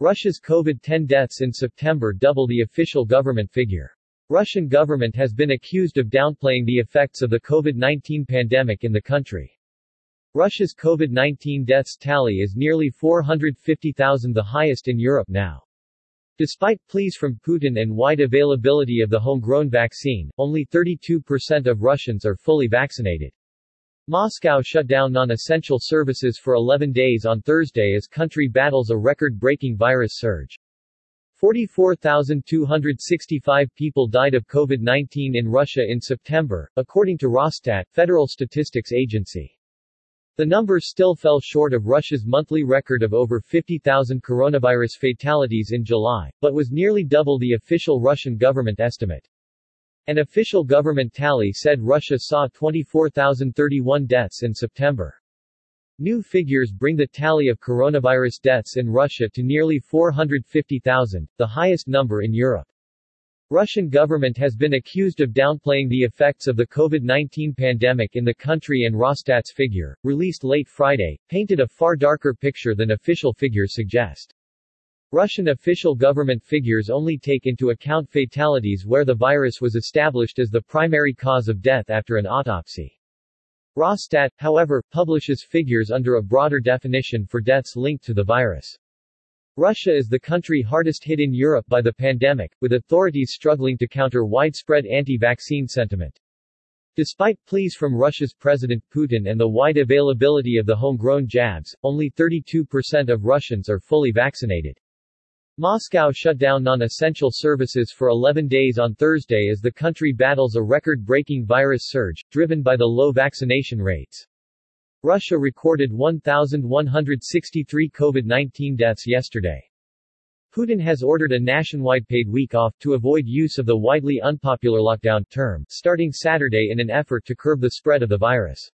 Russia's COVID-10 deaths in September double the official government figure. Russian government has been accused of downplaying the effects of the COVID-19 pandemic in the country. Russia's COVID-19 deaths tally is nearly 450,000 the highest in Europe now. Despite pleas from Putin and wide availability of the homegrown vaccine, only 32% of Russians are fully vaccinated. Moscow shut down non-essential services for 11 days on Thursday as country battles a record-breaking virus surge. 44,265 people died of COVID-19 in Russia in September, according to Rosstat, Federal Statistics Agency. The number still fell short of Russia's monthly record of over 50,000 coronavirus fatalities in July, but was nearly double the official Russian government estimate. An official government tally said Russia saw 24,031 deaths in September. New figures bring the tally of coronavirus deaths in Russia to nearly 450,000, the highest number in Europe. Russian government has been accused of downplaying the effects of the COVID-19 pandemic in the country and Rosstat's figure, released late Friday, painted a far darker picture than official figures suggest. Russian official government figures only take into account fatalities where the virus was established as the primary cause of death after an autopsy. Rosstat, however, publishes figures under a broader definition for deaths linked to the virus. Russia is the country hardest hit in Europe by the pandemic, with authorities struggling to counter widespread anti-vaccine sentiment. Despite pleas from Russia's President Putin and the wide availability of the homegrown jabs, only 32% of Russians are fully vaccinated. Moscow shut down non-essential services for 11 days on Thursday as the country battles a record-breaking virus surge, driven by the low vaccination rates. Russia recorded 1,163 COVID-19 deaths yesterday. Putin has ordered a nationwide paid week off to avoid use of the widely unpopular lockdown term starting Saturday in an effort to curb the spread of the virus.